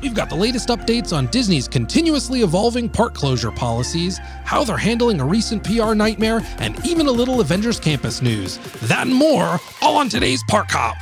We've got the latest updates on Disney's continuously evolving park closure policies, how they're handling a recent PR nightmare, and even a little Avengers Campus news. That and more, all on today's Park Hop.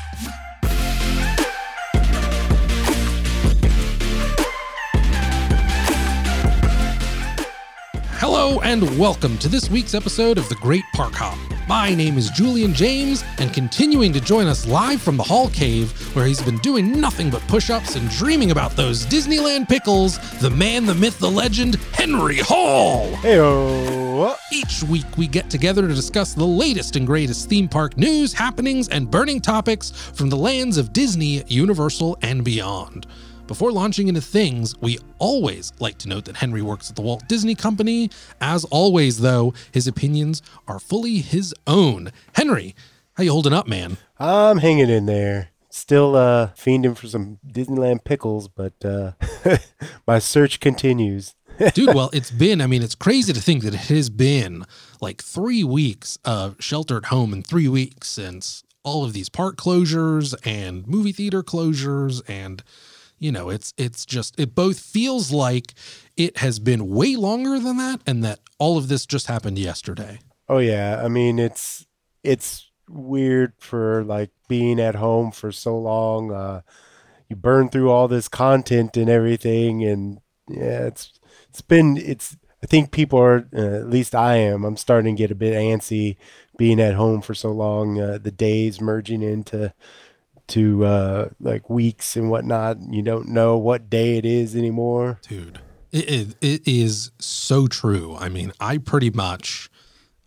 Hello and welcome to this week's episode of The Great Park Hop. My name is Julian James, and continuing to join us live from the Hall Cave, where he's been doing nothing but push ups and dreaming about those Disneyland pickles, the man, the myth, the legend, Henry Hall. Heyo. Each week, we get together to discuss the latest and greatest theme park news, happenings, and burning topics from the lands of Disney, Universal, and beyond. Before launching into things, we always like to note that Henry works at the Walt Disney Company. As always, though, his opinions are fully his own. Henry, how you holding up, man? I'm hanging in there. Still uh fiending for some Disneyland pickles, but uh my search continues. Dude, well, it's been, I mean, it's crazy to think that it has been like three weeks of shelter at home and three weeks since all of these park closures and movie theater closures and you know it's it's just it both feels like it has been way longer than that and that all of this just happened yesterday Oh yeah, I mean it's it's weird for like being at home for so long. Uh you burn through all this content and everything and yeah, it's it's been it's I think people are uh, at least I am. I'm starting to get a bit antsy being at home for so long. Uh, the days merging into to uh like weeks and whatnot. You don't know what day it is anymore. dude it, it, it is so true i mean i pretty much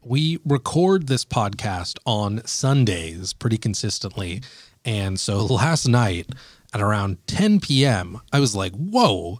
we record this podcast on sundays pretty consistently and so last night at around 10 p.m i was like whoa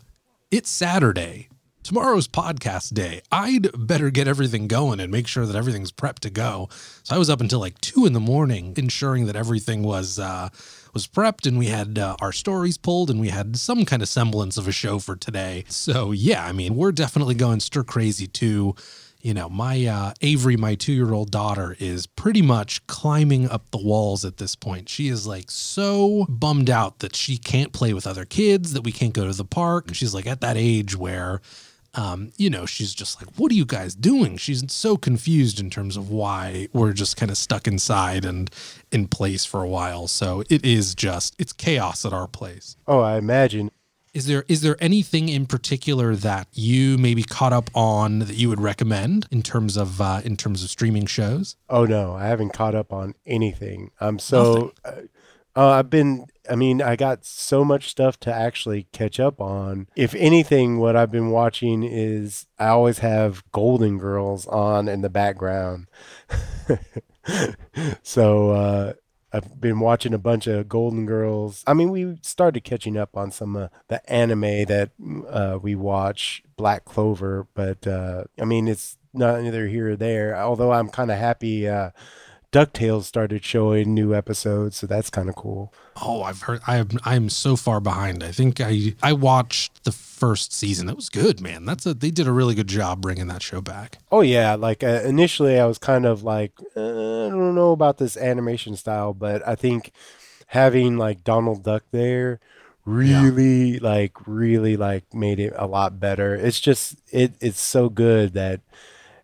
it's saturday tomorrow's podcast day i'd better get everything going and make sure that everything's prepped to go so i was up until like 2 in the morning ensuring that everything was uh was prepped and we had uh, our stories pulled and we had some kind of semblance of a show for today. So yeah, I mean, we're definitely going stir crazy too. You know, my uh, Avery, my two year old daughter, is pretty much climbing up the walls at this point. She is like so bummed out that she can't play with other kids, that we can't go to the park. She's like at that age where, um, you know, she's just like, what are you guys doing? She's so confused in terms of why we're just kind of stuck inside and in place for a while. So it is just, it's chaos at our place. Oh, I imagine. Is there is there anything in particular that you maybe caught up on that you would recommend in terms of uh, in terms of streaming shows? Oh no, I haven't caught up on anything. I'm so uh, uh, I've been I mean, I got so much stuff to actually catch up on. If anything, what I've been watching is I always have Golden Girls on in the background. so uh I've been watching a bunch of Golden Girls. I mean, we started catching up on some of the anime that uh, we watch, Black Clover, but uh, I mean, it's not neither here or there. Although I'm kind of happy uh, DuckTales started showing new episodes, so that's kind of cool. Oh, I've heard. I am. I'm so far behind. I think I I watched the first season. That was good, man. That's a. They did a really good job bringing that show back. Oh yeah, like uh, initially I was kind of like uh, I don't know about this animation style, but I think having like Donald Duck there really like really like made it a lot better. It's just it it's so good that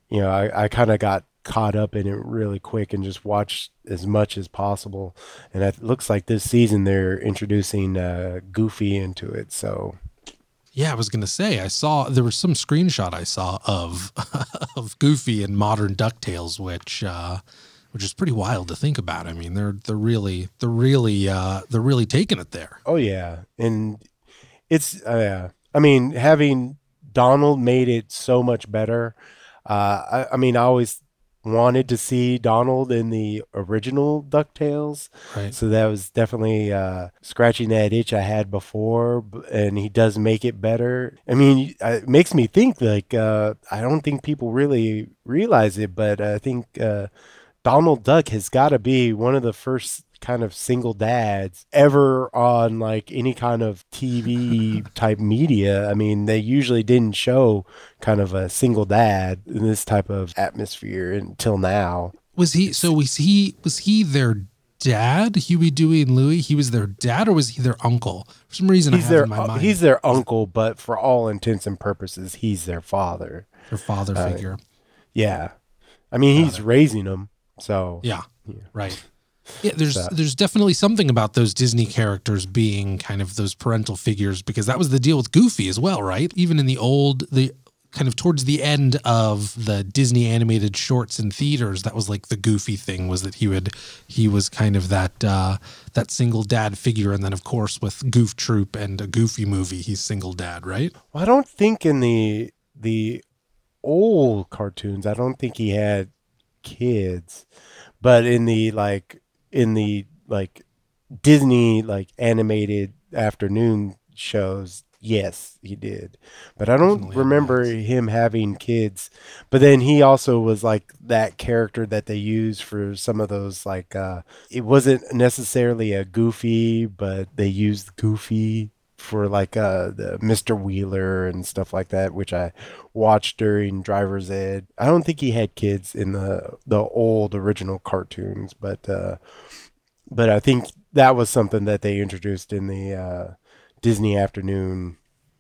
you know I, I kind of got caught up in it really quick and just watched as much as possible. And it looks like this season they're introducing uh, Goofy into it, so Yeah, I was gonna say I saw there was some screenshot I saw of of Goofy and modern Ducktales, which uh, which is pretty wild to think about. I mean, they're they're really they're really uh, they're really taking it there. Oh yeah, and it's uh, yeah. I mean, having Donald made it so much better. Uh, I, I mean, I always wanted to see Donald in the original Ducktales, Right. so that was definitely uh, scratching that itch I had before. And he does make it better. I mean, it makes me think like uh, I don't think people really realize it, but I think uh, Donald Duck has got to be one of the first kind of single dads ever on like any kind of TV type media. I mean, they usually didn't show kind of a single dad in this type of atmosphere until now. Was he? So was he? Was he their dad, Huey, Dewey, and Louie? He was their dad, or was he their uncle? For some reason, I He's have their in my mind he's their uncle, but for all intents and purposes, he's their father. their father uh, figure. Yeah, I mean he's raising them, so Yeah, Yeah. right. Yeah, there's So- there's definitely something about those Disney characters being kind of those parental figures because that was the deal with Goofy as well, right? Even in the old the kind of towards the end of the Disney animated shorts in theaters, that was like the Goofy thing was that he would he was kind of that uh that single dad figure and then of course with Goof Troop and a Goofy movie, he's single dad, right? Well, I don't think in the the old cartoons, I don't think he had kids, but in the like in the like Disney like animated afternoon shows, yes, he did. But I don't Definitely remember him having kids. But then he also was like that character that they used for some of those like uh it wasn't necessarily a goofy, but they used goofy for like uh the Mr. Wheeler and stuff like that, which I watched during driver's ed. I don't think he had kids in the the old original cartoons, but uh but I think that was something that they introduced in the uh Disney afternoon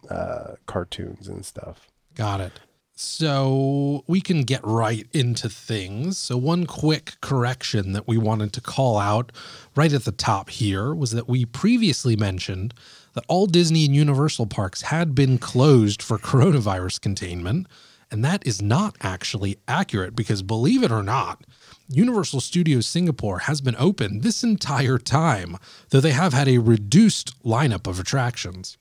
uh cartoons and stuff. Got it. So we can get right into things. So, one quick correction that we wanted to call out right at the top here was that we previously mentioned that all Disney and Universal parks had been closed for coronavirus containment. And that is not actually accurate because, believe it or not, Universal Studios Singapore has been open this entire time, though they have had a reduced lineup of attractions.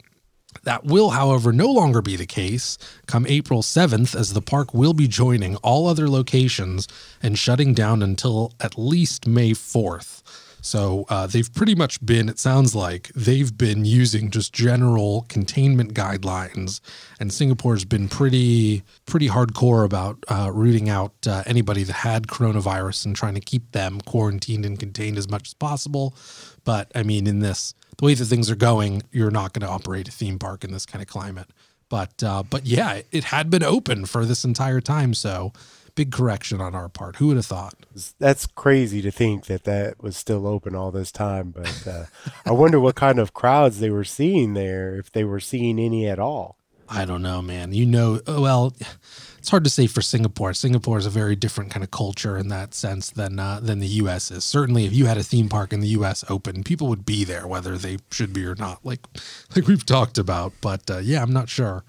That will, however, no longer be the case come April 7th, as the park will be joining all other locations and shutting down until at least May 4th. So uh, they've pretty much been, it sounds like, they've been using just general containment guidelines, and Singapore's been pretty, pretty hardcore about uh, rooting out uh, anybody that had coronavirus and trying to keep them quarantined and contained as much as possible. But I mean, in this, the way that things are going, you're not going to operate a theme park in this kind of climate. But uh, but yeah, it had been open for this entire time, so big correction on our part. Who would have thought? That's crazy to think that that was still open all this time, but uh, I wonder what kind of crowds they were seeing there if they were seeing any at all. I don't know, man. You know, well, it's hard to say for Singapore. Singapore is a very different kind of culture in that sense than uh, than the U.S. is. Certainly, if you had a theme park in the U.S. open, people would be there, whether they should be or not. Like like we've talked about. But uh, yeah, I'm not sure.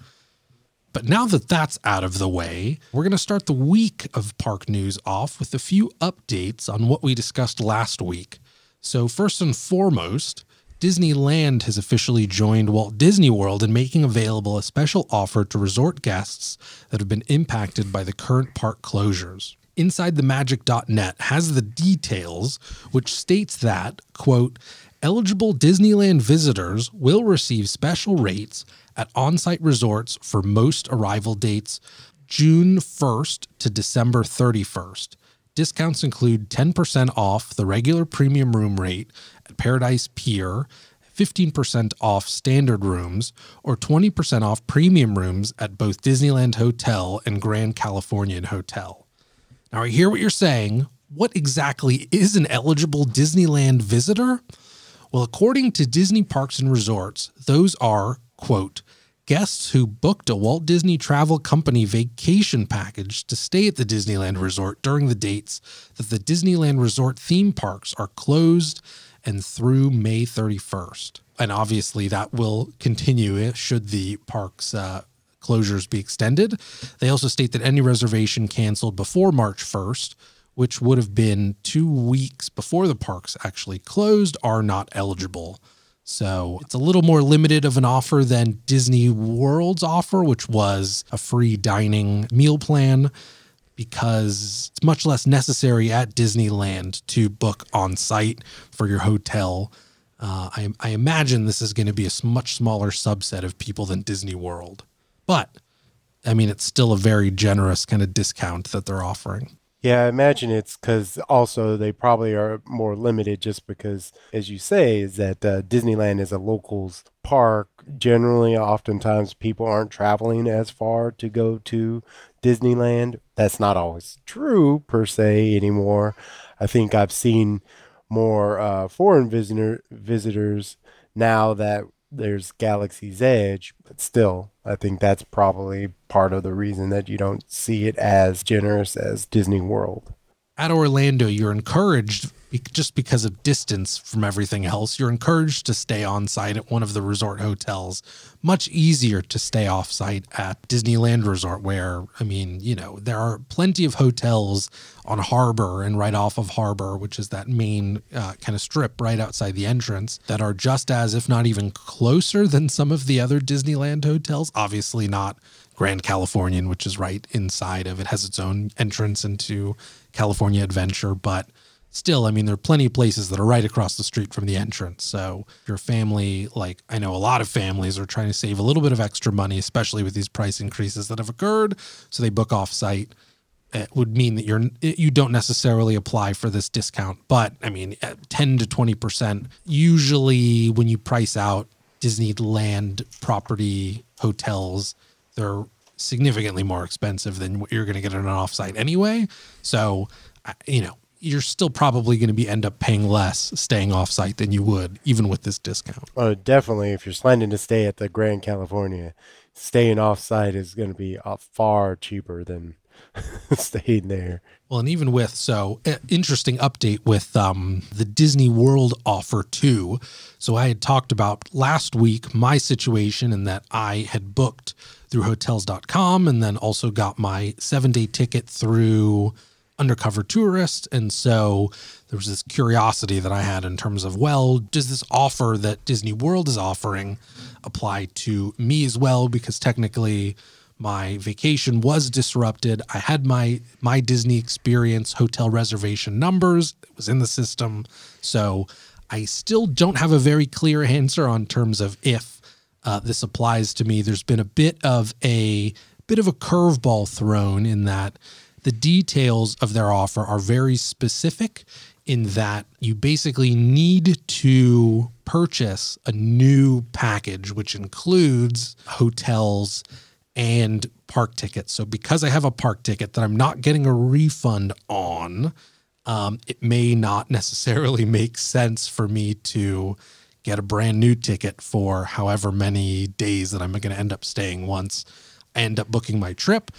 But now that that's out of the way, we're going to start the week of park news off with a few updates on what we discussed last week. So, first and foremost, Disneyland has officially joined Walt Disney World in making available a special offer to resort guests that have been impacted by the current park closures. InsideTheMagic.net has the details, which states that, quote, eligible Disneyland visitors will receive special rates at on site resorts for most arrival dates June 1st to December 31st. Discounts include 10% off the regular premium room rate at Paradise Pier, 15% off standard rooms, or 20% off premium rooms at both Disneyland Hotel and Grand Californian Hotel. Now, I hear what you're saying. What exactly is an eligible Disneyland visitor? Well, according to Disney Parks and Resorts, those are, quote, guests who booked a Walt Disney Travel Company vacation package to stay at the Disneyland Resort during the dates that the Disneyland Resort theme parks are closed and through May 31st. And obviously, that will continue should the parks uh, closures be extended. They also state that any reservation canceled before March 1st, which would have been two weeks before the parks actually closed, are not eligible. So it's a little more limited of an offer than Disney World's offer, which was a free dining meal plan, because it's much less necessary at Disneyland to book on site for your hotel. Uh, I, I imagine this is going to be a much smaller subset of people than Disney World. But I mean, it's still a very generous kind of discount that they're offering. Yeah, I imagine it's because also they probably are more limited just because, as you say, is that uh, Disneyland is a locals park. Generally, oftentimes people aren't traveling as far to go to Disneyland. That's not always true per se anymore. I think I've seen more uh, foreign visitor visitors now that there's Galaxy's Edge, but still, I think that's probably part of the reason that you don't see it as generous as Disney World. At Orlando, you're encouraged just because of distance from everything else, you're encouraged to stay on site at one of the resort hotels. Much easier to stay off site at Disneyland Resort, where, I mean, you know, there are plenty of hotels on Harbor and right off of Harbor, which is that main uh, kind of strip right outside the entrance, that are just as, if not even closer than some of the other Disneyland hotels. Obviously, not Grand Californian, which is right inside of it, has its own entrance into California Adventure, but still, I mean, there are plenty of places that are right across the street from the entrance. So your family, like I know a lot of families are trying to save a little bit of extra money, especially with these price increases that have occurred. So they book off site. It would mean that you're you don't necessarily apply for this discount, but I mean, ten to twenty percent. Usually, when you price out Disneyland property hotels, they're significantly more expensive than what you're going to get on an offsite anyway. So, you know, you're still probably going to be end up paying less staying offsite than you would even with this discount. Oh, definitely. If you're planning to stay at the Grand California, staying offsite is going to be far cheaper than staying there. Well, and even with so uh, interesting update with um, the Disney World offer too. So I had talked about last week my situation and that I had booked through hotels.com and then also got my seven day ticket through undercover tourist. And so there was this curiosity that I had in terms of, well, does this offer that Disney World is offering apply to me as well? Because technically, my vacation was disrupted. I had my my Disney experience hotel reservation numbers. It was in the system. So I still don't have a very clear answer on terms of if uh, this applies to me. There's been a bit of a bit of a curveball thrown in that the details of their offer are very specific in that you basically need to purchase a new package, which includes hotels and park tickets. So, because I have a park ticket that I'm not getting a refund on, um, it may not necessarily make sense for me to get a brand new ticket for however many days that I'm going to end up staying once I end up booking my trip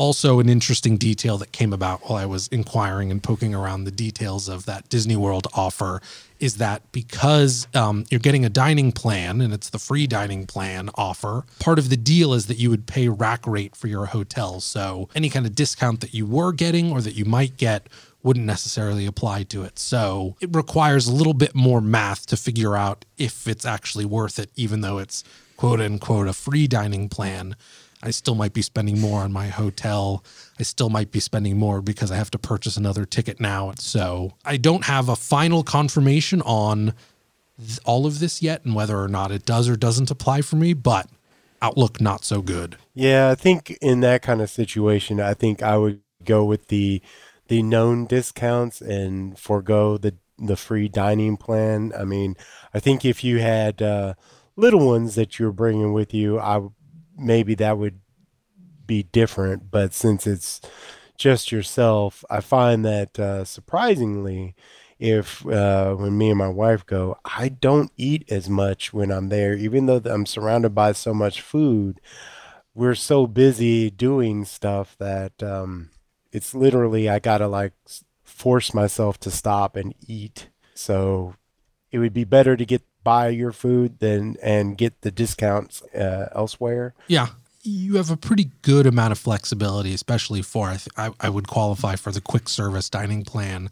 also an interesting detail that came about while I was inquiring and poking around the details of that Disney World offer is that because um, you're getting a dining plan and it's the free dining plan offer, part of the deal is that you would pay rack rate for your hotel. So any kind of discount that you were getting or that you might get wouldn't necessarily apply to it. So it requires a little bit more math to figure out if it's actually worth it, even though it's quote unquote a free dining plan I still might be spending more on my hotel. I still might be spending more because I have to purchase another ticket now. So I don't have a final confirmation on all of this yet and whether or not it does or doesn't apply for me, but outlook not so good. Yeah, I think in that kind of situation, I think I would go with the the known discounts and forego the the free dining plan. I mean, I think if you had uh, little ones that you're bringing with you, I maybe that would be different. But since it's just yourself, I find that uh, surprisingly, if uh, when me and my wife go, I don't eat as much when I'm there, even though I'm surrounded by so much food. We're so busy doing stuff that um, it's literally I gotta like force myself to stop and eat. So it would be better to get buy your food than and get the discounts uh, elsewhere. Yeah, you have a pretty good amount of flexibility, especially for I, I would qualify for the quick service dining plan.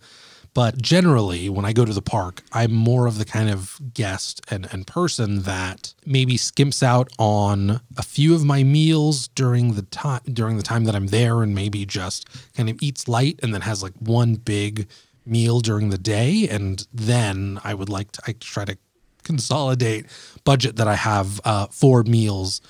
But generally, when I go to the park, I'm more of the kind of guest and, and person that maybe skimps out on a few of my meals during the time during the time that I'm there, and maybe just kind of eats light and then has like one big meal during the day, and then I would like to I try to consolidate budget that I have uh, for meals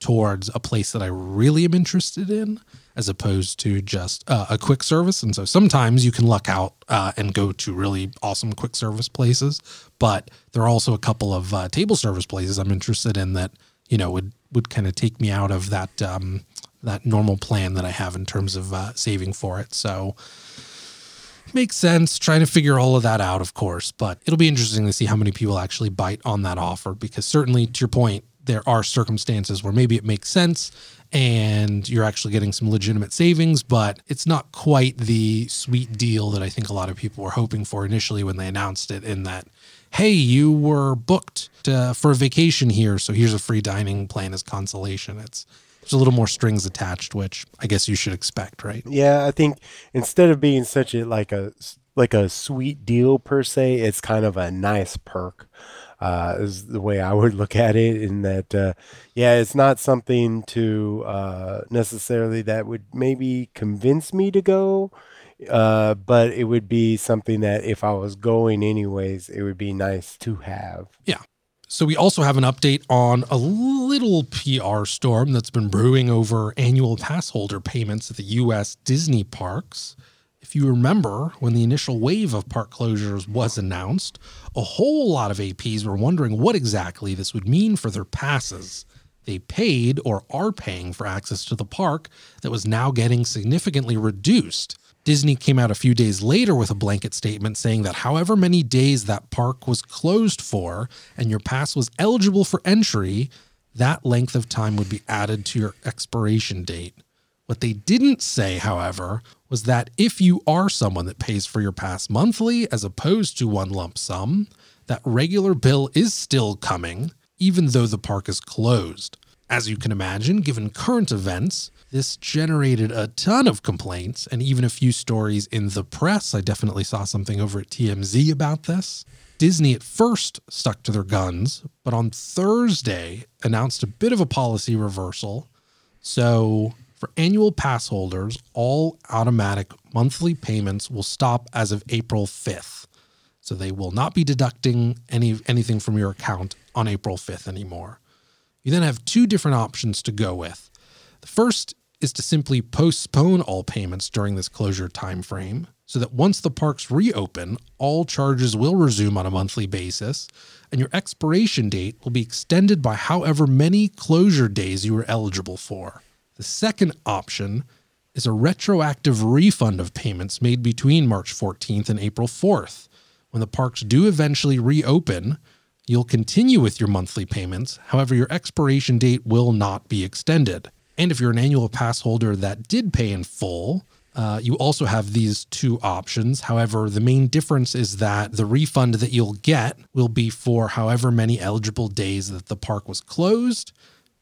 towards a place that I really am interested in, as opposed to just uh, a quick service. And so sometimes you can luck out uh, and go to really awesome quick service places, but there are also a couple of uh, table service places I'm interested in that you know would would kind of take me out of that um, that normal plan that I have in terms of uh, saving for it. So makes sense trying to figure all of that out, of course, but it'll be interesting to see how many people actually bite on that offer because certainly to your point, there are circumstances where maybe it makes sense and you're actually getting some legitimate savings, but it's not quite the sweet deal that I think a lot of people were hoping for initially when they announced it. In that, hey, you were booked to, for a vacation here, so here's a free dining plan as consolation. It's there's a little more strings attached, which I guess you should expect, right? Yeah, I think instead of being such a like a like a sweet deal per se, it's kind of a nice perk uh, is the way I would look at it. In that, uh, yeah, it's not something to uh, necessarily that would maybe convince me to go, uh, but it would be something that if I was going anyways, it would be nice to have. Yeah. So we also have an update on a little PR storm that's been brewing over annual pass holder payments at the US Disney parks. If you remember, when the initial wave of park closures was announced, a whole lot of APs were wondering what exactly this would mean for their passes. They paid or are paying for access to the park that was now getting significantly reduced. Disney came out a few days later with a blanket statement saying that however many days that park was closed for and your pass was eligible for entry, that length of time would be added to your expiration date. What they didn't say, however, was that if you are someone that pays for your pass monthly as opposed to one lump sum, that regular bill is still coming, even though the park is closed. As you can imagine, given current events, this generated a ton of complaints and even a few stories in the press. I definitely saw something over at TMZ about this. Disney at first stuck to their guns, but on Thursday announced a bit of a policy reversal. So for annual pass holders, all automatic monthly payments will stop as of April 5th. So they will not be deducting any anything from your account on April 5th anymore. You then have two different options to go with. The first is to simply postpone all payments during this closure time frame so that once the parks reopen, all charges will resume on a monthly basis and your expiration date will be extended by however many closure days you were eligible for. The second option is a retroactive refund of payments made between March 14th and April 4th. When the parks do eventually reopen, you'll continue with your monthly payments. However, your expiration date will not be extended. And if you're an annual pass holder that did pay in full, uh, you also have these two options. However, the main difference is that the refund that you'll get will be for however many eligible days that the park was closed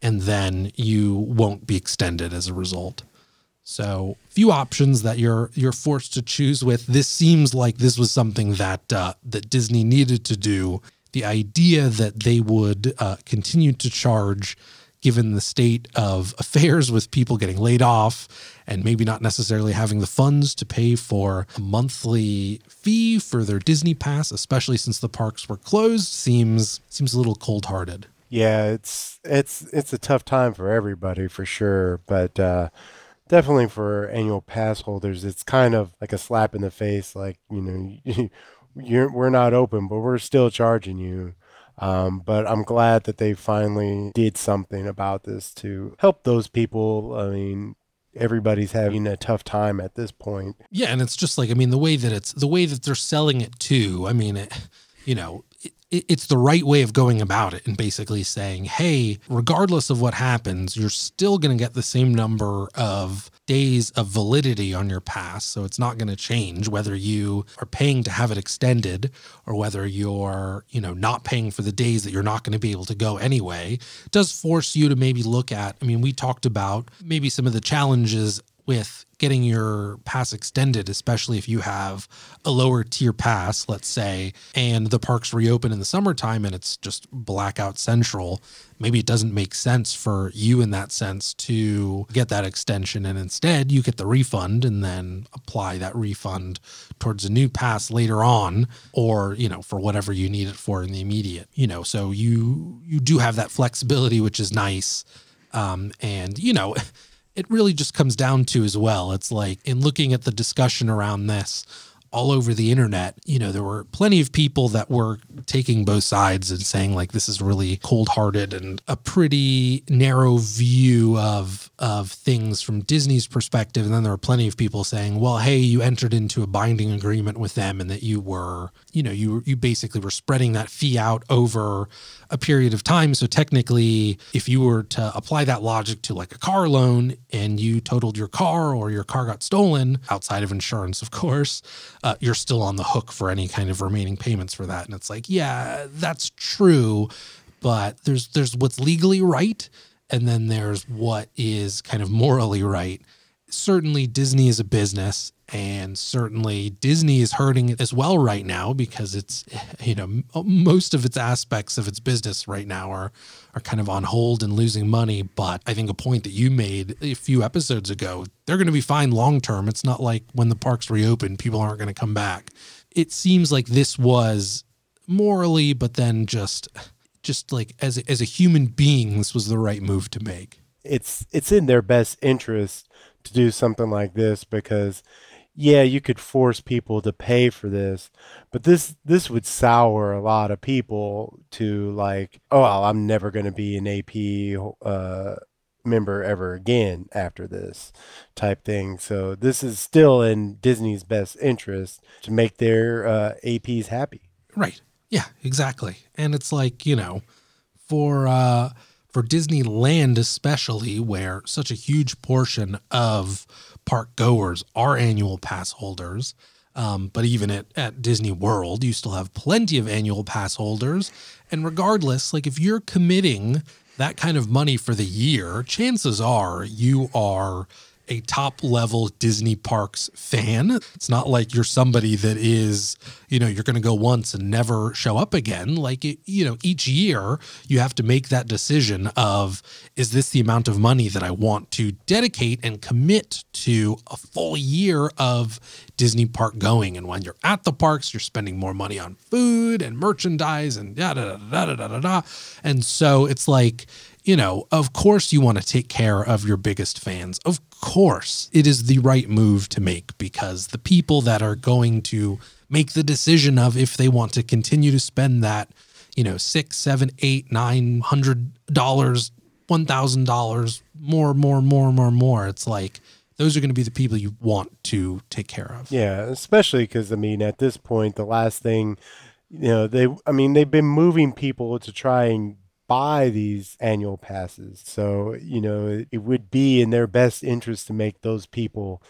and then you won't be extended as a result. So, few options that you're you're forced to choose with. This seems like this was something that uh, that Disney needed to do. The idea that they would uh, continue to charge, given the state of affairs with people getting laid off and maybe not necessarily having the funds to pay for a monthly fee for their Disney pass, especially since the parks were closed, seems seems a little cold hearted. Yeah, it's it's it's a tough time for everybody for sure, but uh, definitely for annual pass holders, it's kind of like a slap in the face. Like you know, you're we're not open, but we're still charging you. Um, but I'm glad that they finally did something about this to help those people. I mean, everybody's having a tough time at this point. Yeah, and it's just like I mean, the way that it's the way that they're selling it too. I mean, it, you know, it's the right way of going about it and basically saying, hey, regardless of what happens, you're still going to get the same number of days of validity on your pass. So it's not going to change whether you are paying to have it extended or whether you're, you know, not paying for the days that you're not going to be able to go anyway. It does force you to maybe look at, I mean, we talked about maybe some of the challenges with getting your pass extended, especially if you have a lower tier pass, let's say, and the parks reopen in the summertime and it's just blackout central. Maybe it doesn't make sense for you in that sense to get that extension. And instead, you get the refund and then apply that refund towards a new pass later on, or, you know, for whatever you need it for in the immediate, you know, so you, you do have that flexibility, which is nice. Um, and, you know, it really just comes down to as well. It's like in looking at the discussion around this, all over the internet, you know, there were plenty of people that were taking both sides and saying like this is really cold-hearted and a pretty narrow view of of things from Disney's perspective. And then there were plenty of people saying, well, hey, you entered into a binding agreement with them and that you were, you know, you you basically were spreading that fee out over a period of time. So technically, if you were to apply that logic to like a car loan and you totaled your car or your car got stolen outside of insurance, of course, uh, you're still on the hook for any kind of remaining payments for that. And it's like, yeah, that's true, but there's there's what's legally right, and then there's what is kind of morally right. Certainly, Disney is a business, and certainly Disney is hurting as well right now because it's you know oh, most of its aspects of its business right now are are kind of on hold and losing money. But I think a point that you made a few episodes ago they're going to be fine long term it's not like when the parks reopen people aren't going to come back. It seems like this was morally but then just just like as as a human being this was the right move to make. It's it's in their best interest to do something like this because yeah, you could force people to pay for this, but this this would sour a lot of people to like, oh, well, I'm never going to be an AP uh, member ever again after this type thing. So this is still in Disney's best interest to make their uh, APs happy. Right. Yeah, exactly. And it's like, you know, for uh for Disneyland especially where such a huge portion of park goers are annual pass holders. Um, but even at, at Disney World, you still have plenty of annual pass holders. And regardless, like if you're committing that kind of money for the year, chances are you are a top level Disney parks fan. It's not like you're somebody that is, you know, you're going to go once and never show up again. Like, you know, each year you have to make that decision of is this the amount of money that I want to dedicate and commit to a full year of Disney park going? And when you're at the parks, you're spending more money on food and merchandise and da da da da da da da. And so it's like, you know, of course you want to take care of your biggest fans. Of course, it is the right move to make because the people that are going to make the decision of if they want to continue to spend that, you know, six, seven, eight, nine hundred dollars, one thousand dollars, more, more, more, more, more. It's like those are going to be the people you want to take care of. Yeah, especially because I mean, at this point, the last thing, you know, they, I mean, they've been moving people to try and buy these annual passes. So, you know, it, would be in their best interest to make those people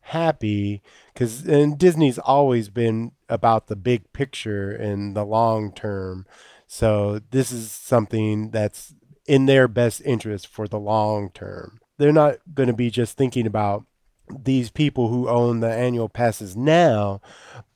happy because and Disney's always been about the big picture and the long term. So this is something that's in their best interest for the long term. They're not going to be just thinking about these people who own the annual passes now,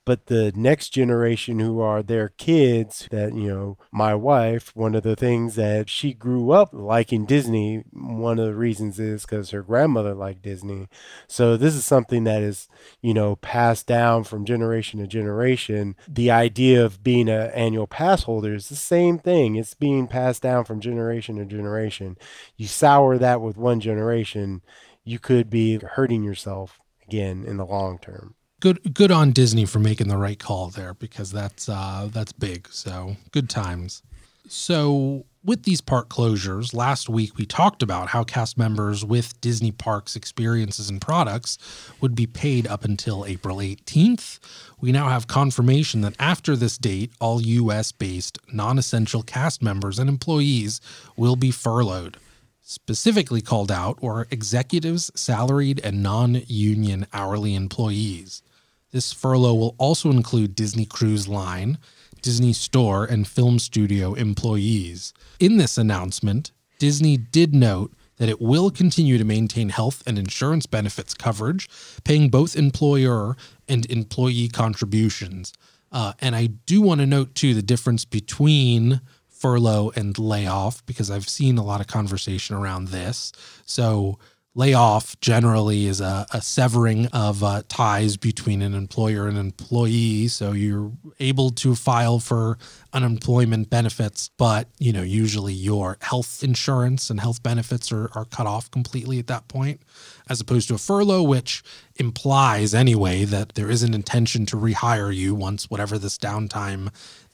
but the next generation who are their kids that you know my wife one of the things that she grew up liking disney one of the reasons is because her grandmother liked disney. So this is something that is you know passed down from generation to generation. The idea of being an annual pass holder is the same thing. It's being passed down from generation to generation. You sour that with one generation you could be hurting yourself again in the long term good good on Disney for making the right call there because that's uh, that's big. So good times. So with these park closures, last week we talked about how cast members with Disney Parks experiences and products would be paid up until April 18th. We now have confirmation that after this date, all US based non essential cast members and employees will be furloughed. Specifically called out were executives, salaried, and non union hourly employees. This furlough will also include Disney Cruise Line, Disney Store, and film studio employees. In this announcement, Disney did note that it will continue to maintain health and insurance benefits coverage, paying both employer and employee contributions. Uh, and I do want to note too the difference between furlough and layoff because I've seen a lot of conversation around this. So, layoff generally is a, a severing of uh, ties between an employer and employee so you're able to file for unemployment benefits but you know usually your health insurance and health benefits are, are cut off completely at that point as opposed to a furlough which implies anyway that there is an intention to rehire you once whatever this downtime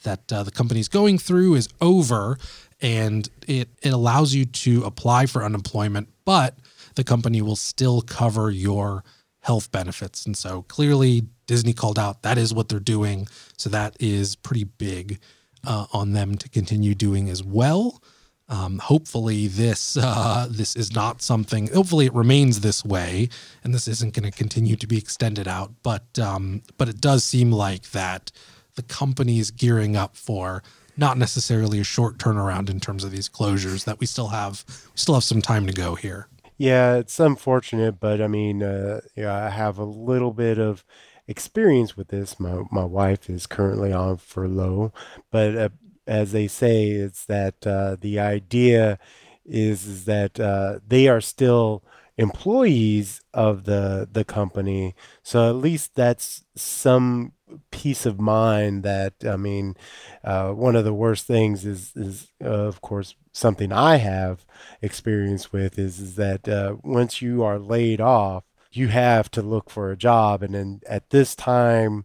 that uh, the company's going through is over and it, it allows you to apply for unemployment but the company will still cover your health benefits. And so clearly, Disney called out that is what they're doing. So that is pretty big uh, on them to continue doing as well. Um, hopefully, this uh, this is not something. Hopefully, it remains this way, and this isn't going to continue to be extended out. But um, but it does seem like that the company is gearing up for not necessarily a short turnaround in terms of these closures. That we still have we still have some time to go here. Yeah, it's unfortunate, but I mean, uh, yeah, I have a little bit of experience with this. My my wife is currently on furlough, but uh, as they say, it's that uh, the idea is is that uh, they are still employees of the the company, so at least that's some peace of mind that I mean, uh, one of the worst things is is uh, of course something I have experience with is is that uh, once you are laid off, you have to look for a job, and then at this time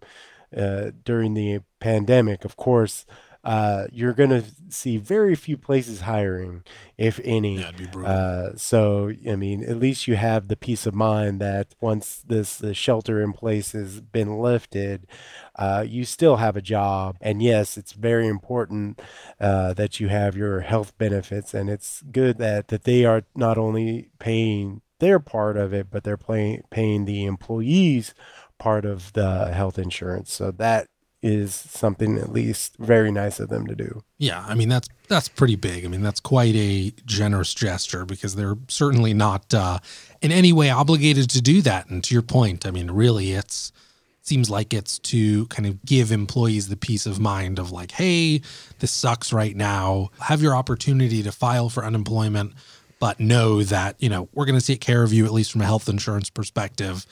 uh, during the pandemic, of course uh, you're going to see very few places hiring, if any. Yeah, uh, so, I mean, at least you have the peace of mind that once this the shelter in place has been lifted, uh, you still have a job. And yes, it's very important uh, that you have your health benefits, and it's good that that they are not only paying their part of it, but they're paying paying the employees part of the health insurance. So that is something at least very nice of them to do. Yeah, I mean that's that's pretty big. I mean that's quite a generous gesture because they're certainly not uh, in any way obligated to do that. And to your point, I mean really it's it seems like it's to kind of give employees the peace of mind of like, hey, this sucks right now. Have your opportunity to file for unemployment, but know that you know we're going to take care of you at least from a health insurance perspective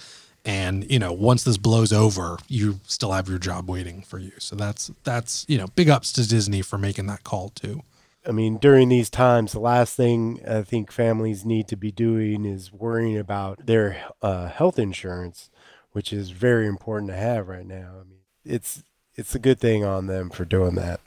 and you know once this blows over you still have your job waiting for you. So that's that's you know big ups to disney for making that call too. I mean during these times the last thing i think families need to be doing is worrying about their uh, health insurance which is very important to have right now. I mean it's it's a good thing on them for doing that.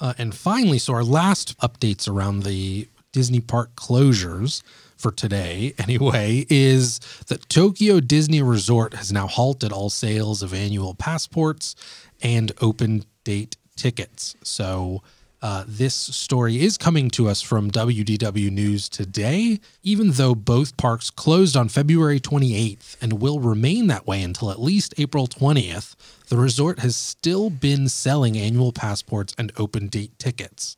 Uh, and finally so our last updates around the disney park closures for today, anyway, is that Tokyo Disney Resort has now halted all sales of annual passports and open date tickets. So, uh, this story is coming to us from WDW News today, even though both parks closed on February 28th and will remain that way until at least April 20th. The resort has still been selling annual passports and open date tickets.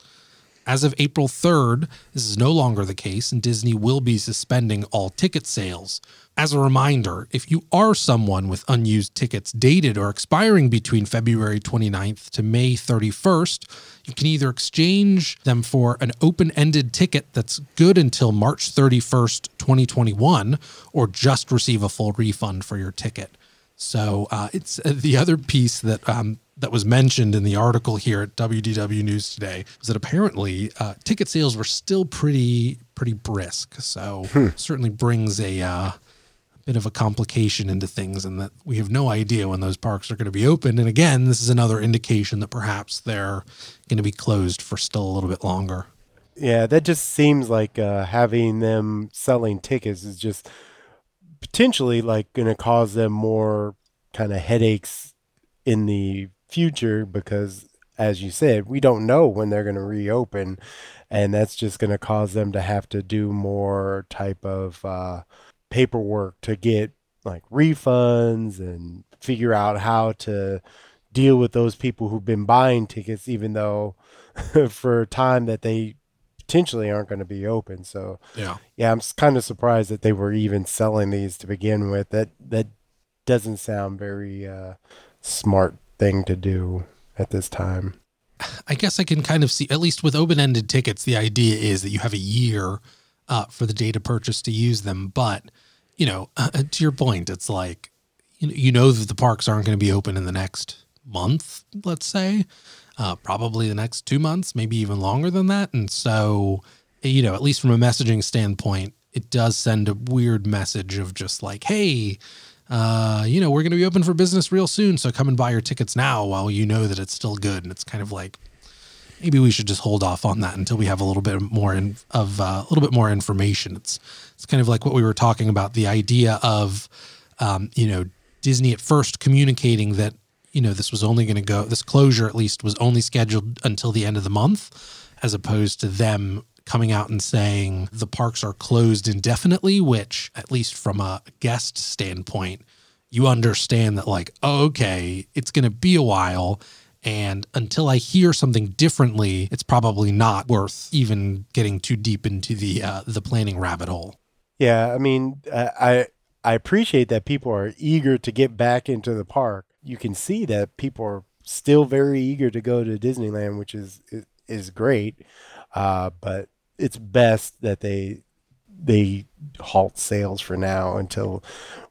As of April 3rd, this is no longer the case, and Disney will be suspending all ticket sales. As a reminder, if you are someone with unused tickets dated or expiring between February 29th to May 31st, you can either exchange them for an open ended ticket that's good until March 31st, 2021, or just receive a full refund for your ticket. So uh, it's uh, the other piece that um, that was mentioned in the article here at WDW News today was that apparently uh, ticket sales were still pretty pretty brisk. So hmm. certainly brings a uh, bit of a complication into things, and that we have no idea when those parks are going to be open. And again, this is another indication that perhaps they're going to be closed for still a little bit longer. Yeah, that just seems like uh, having them selling tickets is just potentially like going to cause them more kind of headaches in the future because as you said we don't know when they're going to reopen and that's just going to cause them to have to do more type of uh, paperwork to get like refunds and figure out how to deal with those people who've been buying tickets even though for a time that they potentially aren't going to be open. So yeah. yeah i'm kind of surprised that they were even selling these to begin with. That that doesn't sound very uh, smart thing to do at this time. I guess I can kind of see, at least with open ended tickets, the idea is that you have a year uh, for the data purchase to use them. But you know, uh, to your point, it's like you know, you know that the parks aren't going to be open in the next month, let's say, uh, probably the next two months, maybe even longer than that. And so, you know, at least from a messaging standpoint, it does send a weird message of just like, hey, uh, you know, we're going to be open for business real soon. So come and buy your tickets now while you know that it's still good. And it's kind of like, maybe we should just hold off on that until we have a little bit more in, of uh, a little bit more information. It's it's kind of like what we were talking about the idea of, um, you know, Disney at first communicating that you know this was only going to go this closure at least was only scheduled until the end of the month, as opposed to them coming out and saying the parks are closed indefinitely, which at least from a guest standpoint, you understand that like oh, okay, it's going to be a while and until I hear something differently, it's probably not worth even getting too deep into the uh, the planning rabbit hole. Yeah, I mean, I I appreciate that people are eager to get back into the park. You can see that people are still very eager to go to Disneyland, which is is, is great. Uh, but it's best that they they halt sales for now until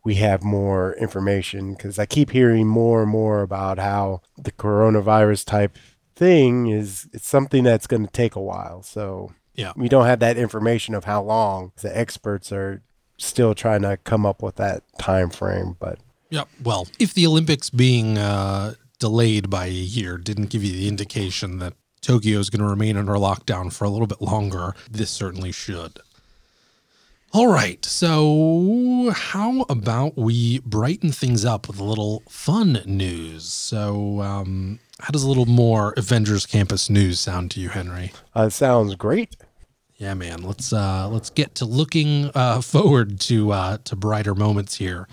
we have more information because I keep hearing more and more about how the coronavirus type thing is it's something that's going to take a while. So yeah, we don't have that information of how long. The experts are still trying to come up with that time frame, but yeah. Well, if the Olympics being uh, delayed by a year didn't give you the indication that Tokyo is going to remain under lockdown for a little bit longer, this certainly should. All right, so how about we brighten things up with a little fun news? So, um, how does a little more Avengers Campus news sound to you, Henry? Uh, sounds great. Yeah, man. Let's uh, let's get to looking uh, forward to uh, to brighter moments here.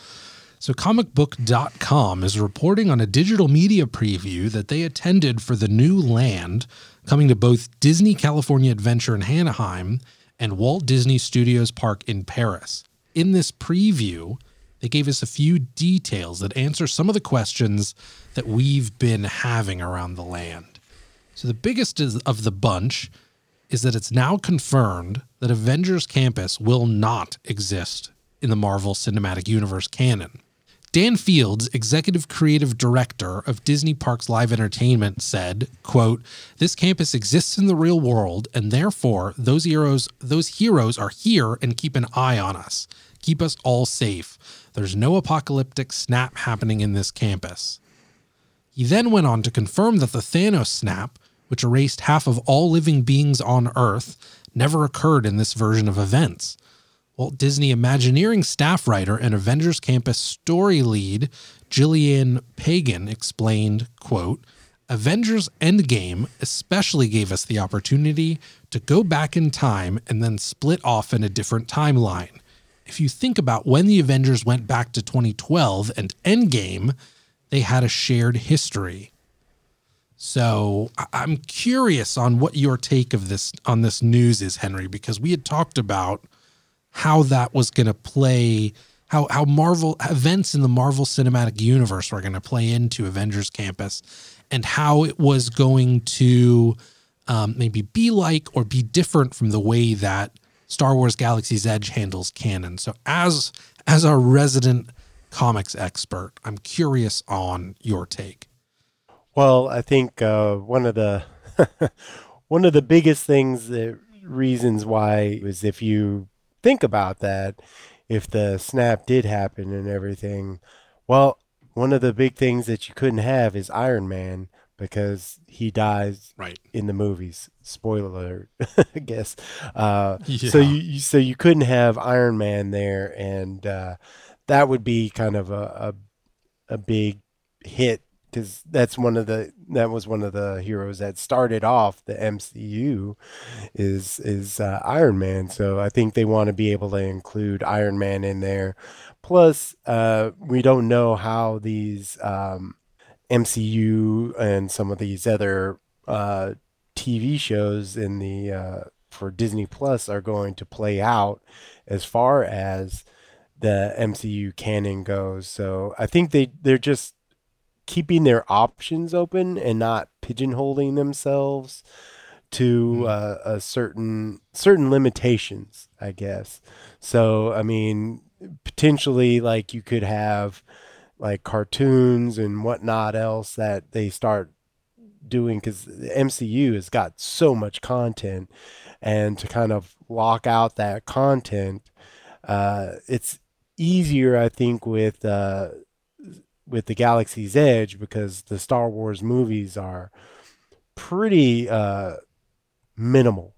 So, comicbook.com is reporting on a digital media preview that they attended for the new land coming to both Disney California Adventure in Anaheim and Walt Disney Studios Park in Paris. In this preview, they gave us a few details that answer some of the questions that we've been having around the land. So, the biggest of the bunch is that it's now confirmed that Avengers Campus will not exist in the Marvel Cinematic Universe canon. Dan Fields, executive creative director of Disney Parks Live Entertainment, said, quote, This campus exists in the real world, and therefore those heroes those heroes are here and keep an eye on us. Keep us all safe. There's no apocalyptic snap happening in this campus. He then went on to confirm that the Thanos snap, which erased half of all living beings on Earth, never occurred in this version of events. Walt Disney Imagineering staff writer and Avengers Campus story lead Jillian Pagan explained, quote, Avengers Endgame especially gave us the opportunity to go back in time and then split off in a different timeline. If you think about when the Avengers went back to 2012 and Endgame, they had a shared history. So I'm curious on what your take of this on this news is, Henry, because we had talked about how that was going to play how how Marvel events in the Marvel Cinematic Universe were going to play into Avengers Campus, and how it was going to um, maybe be like or be different from the way that Star Wars Galaxy's Edge handles canon. So as as our resident comics expert, I'm curious on your take. Well, I think uh, one of the one of the biggest things that reasons why is if you think about that if the snap did happen and everything. Well, one of the big things that you couldn't have is Iron Man because he dies right in the movies. Spoiler alert, I guess. Uh, yeah. So you so you couldn't have Iron Man there, and uh, that would be kind of a, a, a big hit because that's one of the that was one of the heroes that started off the MCU is is uh, Iron Man. So I think they want to be able to include Iron Man in there. Plus, uh, we don't know how these um, MCU and some of these other uh, TV shows in the uh, for Disney Plus are going to play out as far as the MCU canon goes. So I think they they're just keeping their options open and not pigeonholing themselves to uh, a certain certain limitations, I guess. So I mean, potentially like you could have like cartoons and whatnot else that they start doing because the MCU has got so much content, and to kind of lock out that content, uh, it's easier, I think, with uh, with the Galaxy's Edge because the Star Wars movies are pretty uh, minimal,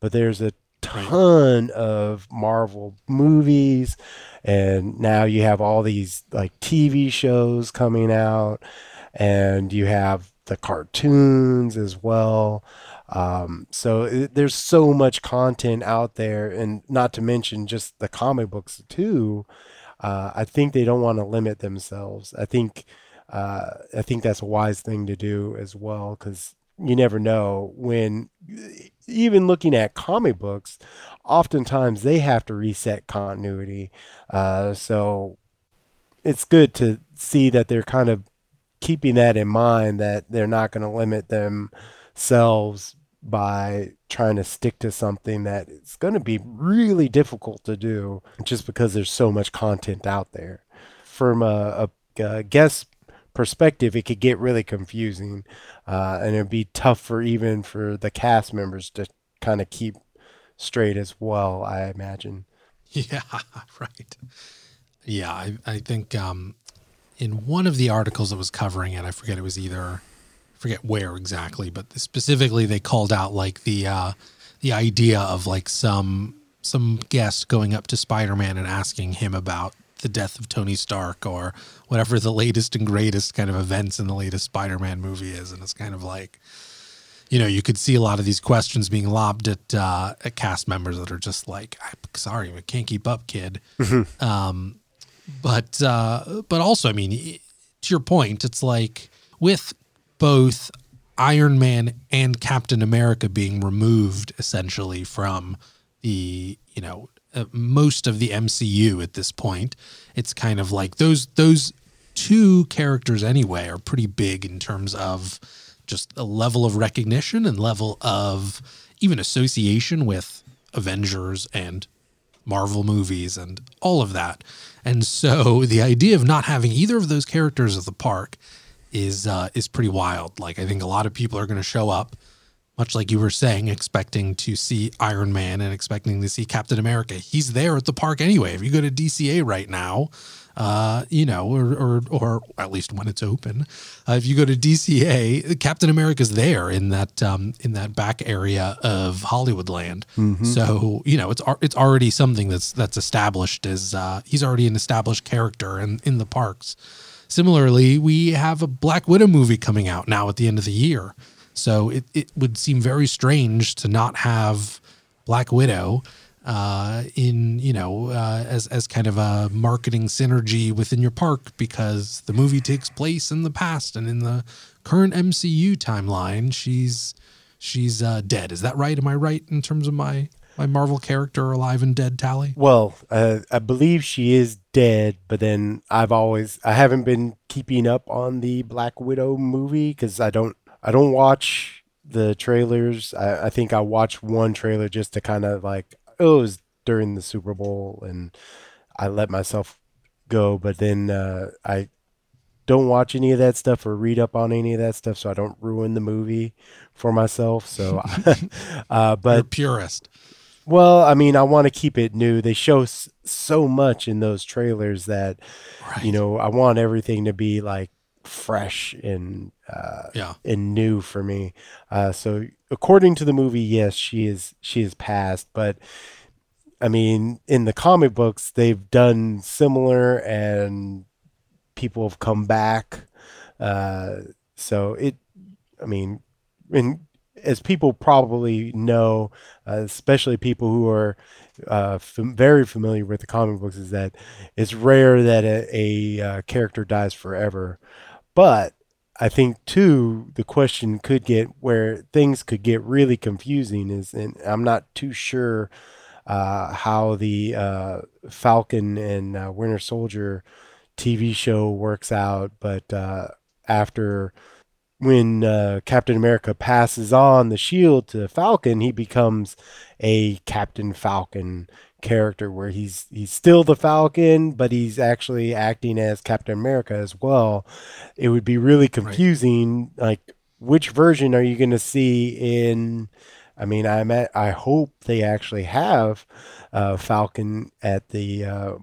but there's a ton of Marvel movies, and now you have all these like TV shows coming out, and you have the cartoons as well. Um, so it, there's so much content out there, and not to mention just the comic books too. Uh, I think they don't want to limit themselves. I think uh, I think that's a wise thing to do as well because you never know when even looking at comic books oftentimes they have to reset continuity uh, so it's good to see that they're kind of keeping that in mind that they're not going to limit themselves by trying to stick to something that it's going to be really difficult to do just because there's so much content out there from a, a, a guest perspective, it could get really confusing, uh, and it'd be tough for even for the cast members to kind of keep straight as well. I imagine. Yeah, right. Yeah, I I think um, in one of the articles that was covering it, I forget it was either, forget where exactly, but specifically they called out like the uh, the idea of like some some guest going up to Spider-Man and asking him about the death of Tony Stark or whatever the latest and greatest kind of events in the latest Spider-Man movie is, and it's kind of like, you know, you could see a lot of these questions being lobbed at uh, at cast members that are just like, I "Sorry, we can't keep up, kid." Mm-hmm. Um, but uh, but also, I mean, to your point, it's like with both Iron Man and Captain America being removed essentially from the you know uh, most of the MCU at this point. It's kind of like those those two characters anyway are pretty big in terms of just a level of recognition and level of even association with Avengers and Marvel movies and all of that. And so the idea of not having either of those characters at the park is uh, is pretty wild. Like I think a lot of people are going to show up much like you were saying, expecting to see Iron Man and expecting to see Captain America. He's there at the park anyway. If you go to DCA right now, uh, you know, or, or, or at least when it's open, uh, if you go to DCA, Captain America's there in that um, in that back area of Hollywoodland. Mm-hmm. So you know, it's it's already something that's that's established as uh, he's already an established character in in the parks. Similarly, we have a Black Widow movie coming out now at the end of the year. So it, it would seem very strange to not have Black Widow uh, in you know uh, as as kind of a marketing synergy within your park because the movie takes place in the past and in the current MCU timeline she's she's uh, dead. Is that right? Am I right in terms of my my Marvel character alive and dead tally? Well, uh, I believe she is dead, but then I've always I haven't been keeping up on the Black Widow movie because I don't I don't watch the trailers. I, I think I watched one trailer just to kind of like oh, it was during the Super Bowl and I let myself go. But then uh, I don't watch any of that stuff or read up on any of that stuff, so I don't ruin the movie for myself. So, uh, but You're purist. Well, I mean, I want to keep it new. They show s- so much in those trailers that, right. you know, I want everything to be like fresh and uh, yeah and new for me. Uh, so according to the movie, yes, she is she is passed, but I mean, in the comic books, they've done similar, and people have come back. Uh, so it, I mean, and as people probably know, uh, especially people who are uh, f- very familiar with the comic books, is that it's rare that a, a uh, character dies forever. But I think too, the question could get where things could get really confusing is, and I'm not too sure uh, how the uh, Falcon and uh, Winter Soldier TV show works out, but after when uh, Captain America passes on the shield to Falcon, he becomes a Captain Falcon character where he's he's still the Falcon, but he's actually acting as Captain America as well. It would be really confusing. Right. Like, which version are you going to see in? I mean, I'm at, I hope they actually have uh, Falcon at the uh,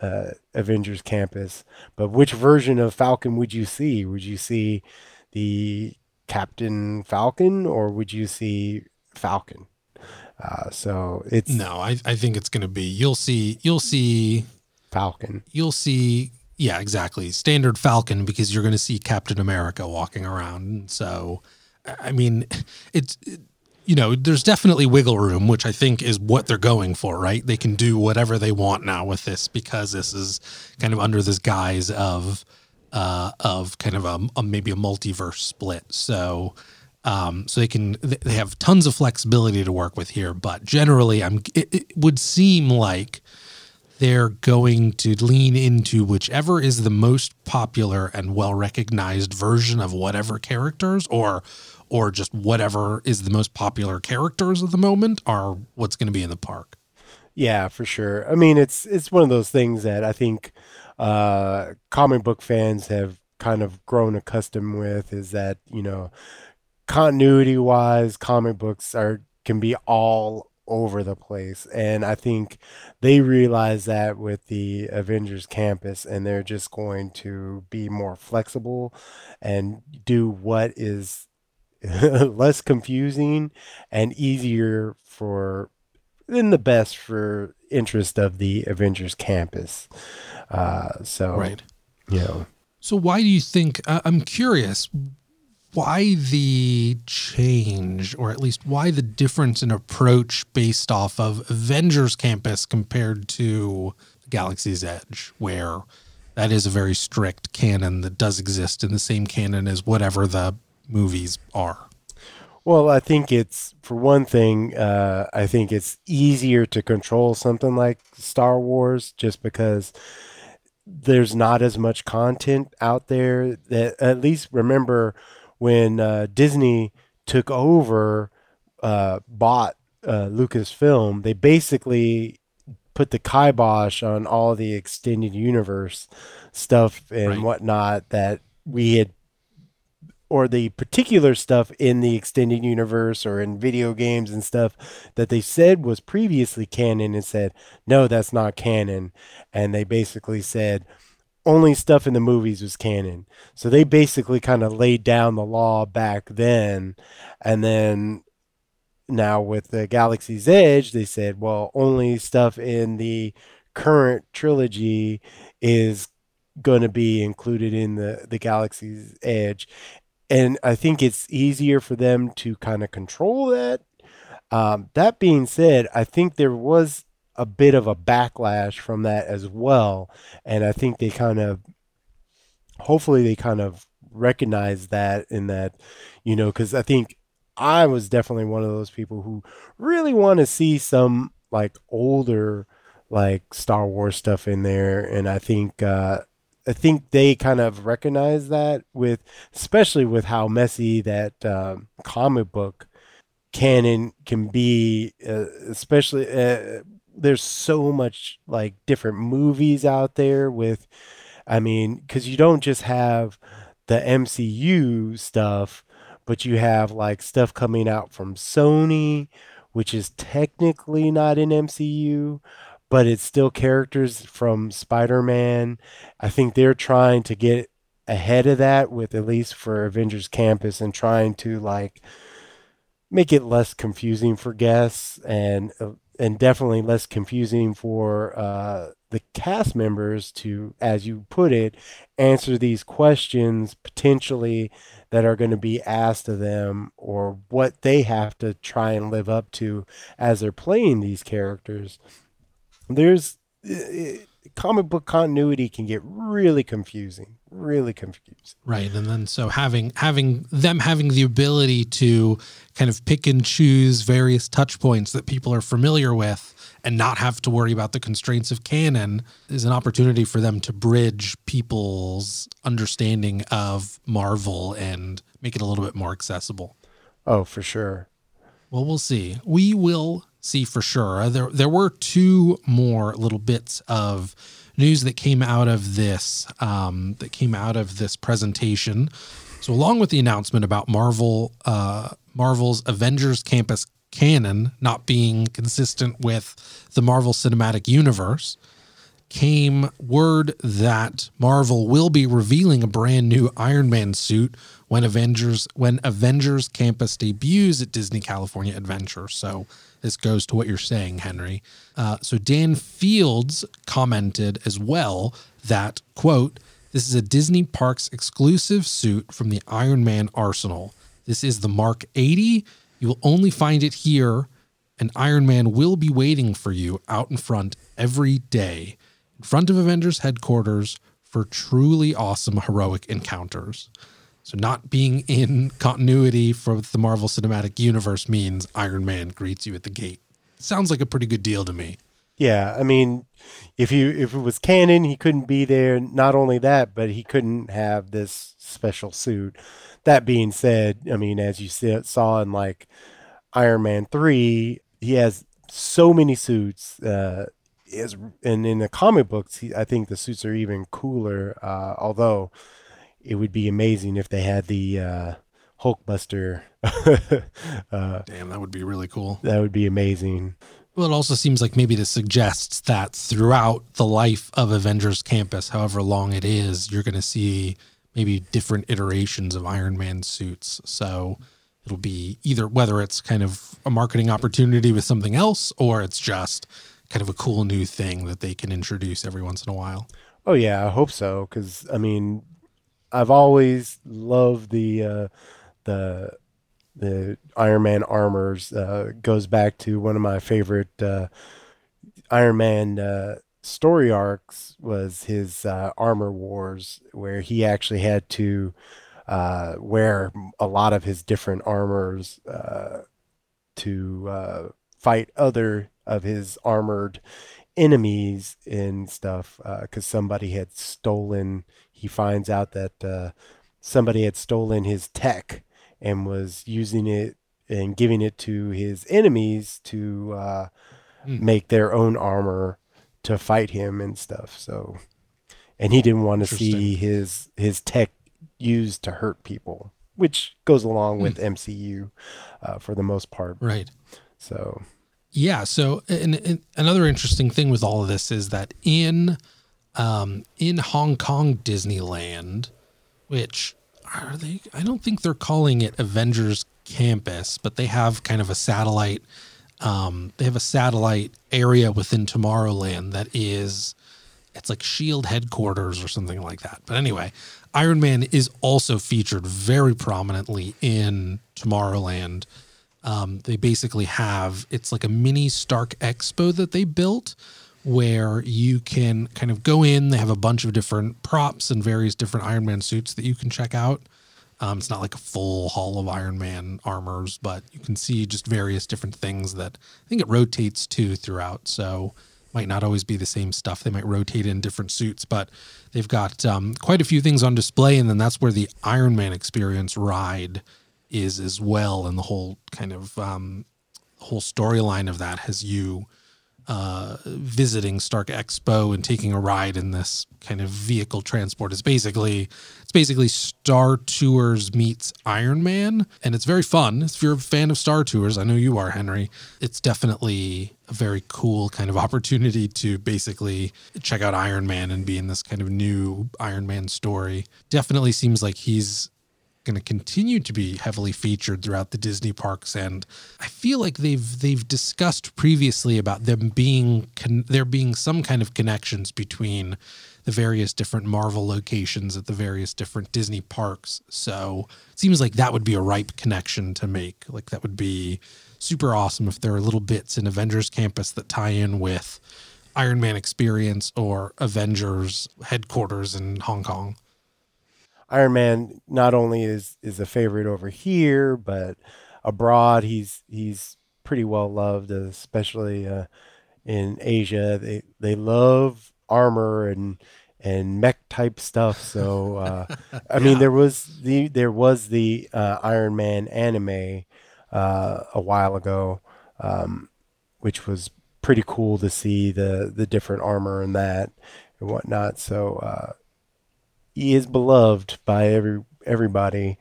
uh, Avengers campus. But which version of Falcon would you see? Would you see the Captain Falcon or would you see Falcon? Uh, so it's no, I, I think it's going to be you'll see you'll see Falcon. You'll see yeah, exactly. Standard Falcon because you're going to see Captain America walking around. So I mean, it's it, you know, there's definitely wiggle room, which I think is what they're going for, right? They can do whatever they want now with this because this is kind of under this guise of uh, of kind of a, a maybe a multiverse split. So um, so they can they have tons of flexibility to work with here, but generally, I'm it, it would seem like they're going to lean into whichever is the most popular and well recognized version of whatever characters or or just whatever is the most popular characters of the moment are what's going to be in the park. Yeah, for sure. I mean, it's it's one of those things that I think uh, comic book fans have kind of grown accustomed with is that you know continuity wise, comic books are can be all over the place. And I think they realize that with the Avengers campus, and they're just going to be more flexible and do what is less confusing and easier for in the best for interest of the Avengers campus. Uh, so, right. You know. So why do you think? Uh, I'm curious why the change, or at least why the difference in approach based off of Avengers Campus compared to Galaxy's Edge, where that is a very strict canon that does exist in the same canon as whatever the movies are. Well, I think it's for one thing. Uh, I think it's easier to control something like Star Wars, just because there's not as much content out there. That at least remember when uh, Disney took over, uh, bought uh, Lucasfilm, they basically put the kibosh on all the extended universe stuff and right. whatnot that we had or the particular stuff in the extended universe or in video games and stuff that they said was previously canon and said no that's not canon and they basically said only stuff in the movies was canon. So they basically kind of laid down the law back then. And then now with the Galaxy's Edge, they said, well, only stuff in the current trilogy is going to be included in the, the Galaxy's Edge. And I think it's easier for them to kind of control that. Um, that being said, I think there was a bit of a backlash from that as well. And I think they kind of, hopefully, they kind of recognize that in that, you know, because I think I was definitely one of those people who really want to see some like older, like Star Wars stuff in there. And I think, uh, I think they kind of recognize that with, especially with how messy that um, comic book canon can be, uh, especially uh, there's so much like different movies out there with I mean, cuz you don't just have the MCU stuff, but you have like stuff coming out from Sony, which is technically not an MCU, but it's still characters from Spider-Man. I think they're trying to get ahead of that with at least for Avengers Campus and trying to like make it less confusing for guests and uh, and definitely less confusing for uh, the cast members to, as you put it, answer these questions potentially that are going to be asked of them or what they have to try and live up to as they're playing these characters. There's it, comic book continuity can get really confusing, really confusing. Right, and then so having having them having the ability to kind of pick and choose various touch points that people are familiar with and not have to worry about the constraints of canon is an opportunity for them to bridge people's understanding of Marvel and make it a little bit more accessible. Oh, for sure. Well, we'll see. We will see for sure. There, there were two more little bits of news that came out of this, um, that came out of this presentation. So, along with the announcement about Marvel, uh, Marvel's Avengers Campus canon not being consistent with the Marvel Cinematic Universe, came word that Marvel will be revealing a brand new Iron Man suit when Avengers when Avengers Campus debuts at Disney California Adventure. So this goes to what you're saying, Henry. Uh, so Dan Fields commented as well that quote This is a Disney Parks exclusive suit from the Iron Man arsenal. This is the Mark 80. You will only find it here, and Iron Man will be waiting for you out in front every day, in front of Avengers headquarters for truly awesome heroic encounters. So, not being in continuity for the Marvel Cinematic Universe means Iron Man greets you at the gate. Sounds like a pretty good deal to me. Yeah, I mean, if you if it was canon, he couldn't be there. Not only that, but he couldn't have this special suit. That being said, I mean, as you saw in like Iron Man three, he has so many suits. Uh, is and in the comic books, he, I think the suits are even cooler. Uh, although it would be amazing if they had the uh, Hulkbuster. uh, Damn, that would be really cool. That would be amazing. Well, it also seems like maybe this suggests that throughout the life of Avengers Campus, however long it is, you're going to see maybe different iterations of Iron Man suits. So it'll be either whether it's kind of a marketing opportunity with something else or it's just kind of a cool new thing that they can introduce every once in a while. Oh yeah, I hope so cuz I mean I've always loved the uh, the the Iron Man armors. Uh, goes back to one of my favorite uh, Iron Man uh, story arcs was his uh, armor wars, where he actually had to uh, wear a lot of his different armors to fight other of his armored enemies and stuff because somebody had stolen he finds out that uh, somebody had stolen his tech and was using it and giving it to his enemies to uh, mm. make their own armor to fight him and stuff. So, and he didn't want to see his his tech used to hurt people, which goes along with mm. MCU uh, for the most part. Right. So. Yeah. So, and, and another interesting thing with all of this is that in um, in Hong Kong Disneyland, which are they? I don't think they're calling it Avengers Campus, but they have kind of a satellite. Um, they have a satellite area within Tomorrowland that is, it's like Shield headquarters or something like that. But anyway, Iron Man is also featured very prominently in Tomorrowland. Um, they basically have it's like a mini Stark Expo that they built where you can kind of go in. They have a bunch of different props and various different Iron Man suits that you can check out. Um, it's not like a full hall of Iron Man armors, but you can see just various different things that I think it rotates too throughout. So might not always be the same stuff. They might rotate in different suits, but they've got um, quite a few things on display. And then that's where the Iron Man experience ride is as well. And the whole kind of um, whole storyline of that has you visiting Stark Expo and taking a ride in this kind of vehicle transport. It's basically it's basically Star Tours meets Iron Man, and it's very fun. If you're a fan of Star Tours, I know you are, Henry. It's definitely a very cool kind of opportunity to basically check out Iron Man and be in this kind of new Iron Man story. Definitely seems like he's going to continue to be heavily featured throughout the Disney parks, and I feel like they've they've discussed previously about them being con- there being some kind of connections between the various different Marvel locations at the various different Disney parks. So it seems like that would be a ripe connection to make. Like that would be super awesome if there are little bits in Avengers Campus that tie in with Iron Man experience or Avengers headquarters in Hong Kong. Iron Man not only is is a favorite over here, but abroad he's he's pretty well loved, especially uh, in Asia. They they love armor and and mech type stuff. So uh, I mean, there was the there was the uh, Iron Man anime uh, a while ago, um, which was pretty cool to see the the different armor and that and whatnot. So uh, he is beloved by every everybody.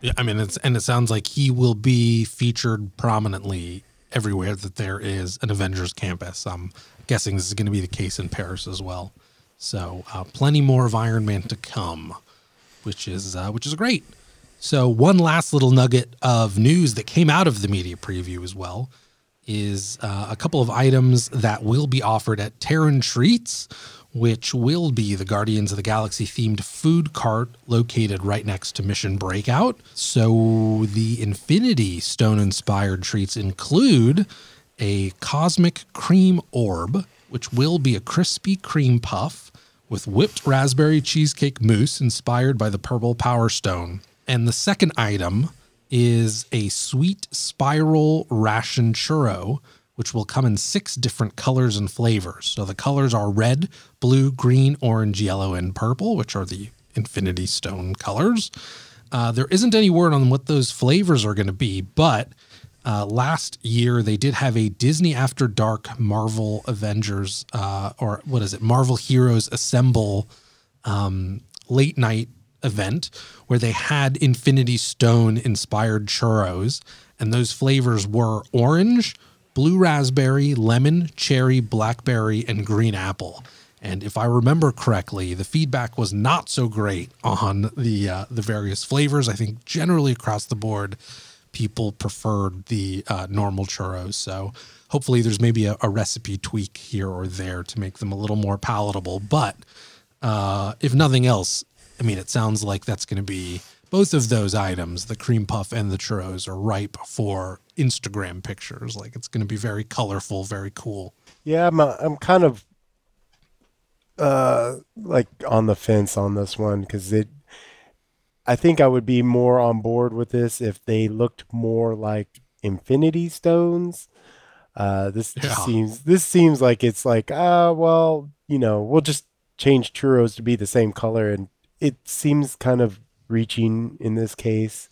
Yeah, I mean, it's and it sounds like he will be featured prominently everywhere that there is an Avengers campus. I'm guessing this is going to be the case in Paris as well. So, uh, plenty more of Iron Man to come, which is uh, which is great. So, one last little nugget of news that came out of the media preview as well is uh, a couple of items that will be offered at Terran Treats, which will be the Guardians of the Galaxy themed food cart located right next to Mission Breakout. So the Infinity Stone inspired treats include a cosmic cream orb, which will be a crispy cream puff with whipped raspberry cheesecake mousse inspired by the purple power stone. And the second item is a sweet spiral ration churro which will come in six different colors and flavors. So the colors are red, blue, green, orange, yellow, and purple, which are the Infinity Stone colors. Uh, there isn't any word on what those flavors are going to be, but uh, last year they did have a Disney After Dark Marvel Avengers, uh, or what is it, Marvel Heroes Assemble um, late night event where they had Infinity Stone inspired churros, and those flavors were orange, blue raspberry, lemon, cherry, blackberry, and green apple. And if I remember correctly, the feedback was not so great on the uh, the various flavors. I think generally across the board, people preferred the uh, normal churros. So hopefully, there's maybe a, a, recipe tweak here or there to make them a little more palatable. But uh, if nothing else, I mean, it sounds like that's going to be both of those items, the cream puff and the churros, are ripe for Instagram pictures. Like it's going to be very colorful, very cool. Yeah, I'm, uh, I'm kind of uh like on the fence on this one because it. I think I would be more on board with this if they looked more like Infinity Stones. Uh, this yeah. seems this seems like it's like ah uh, well you know we'll just change churros to be the same color and it seems kind of reaching in this case.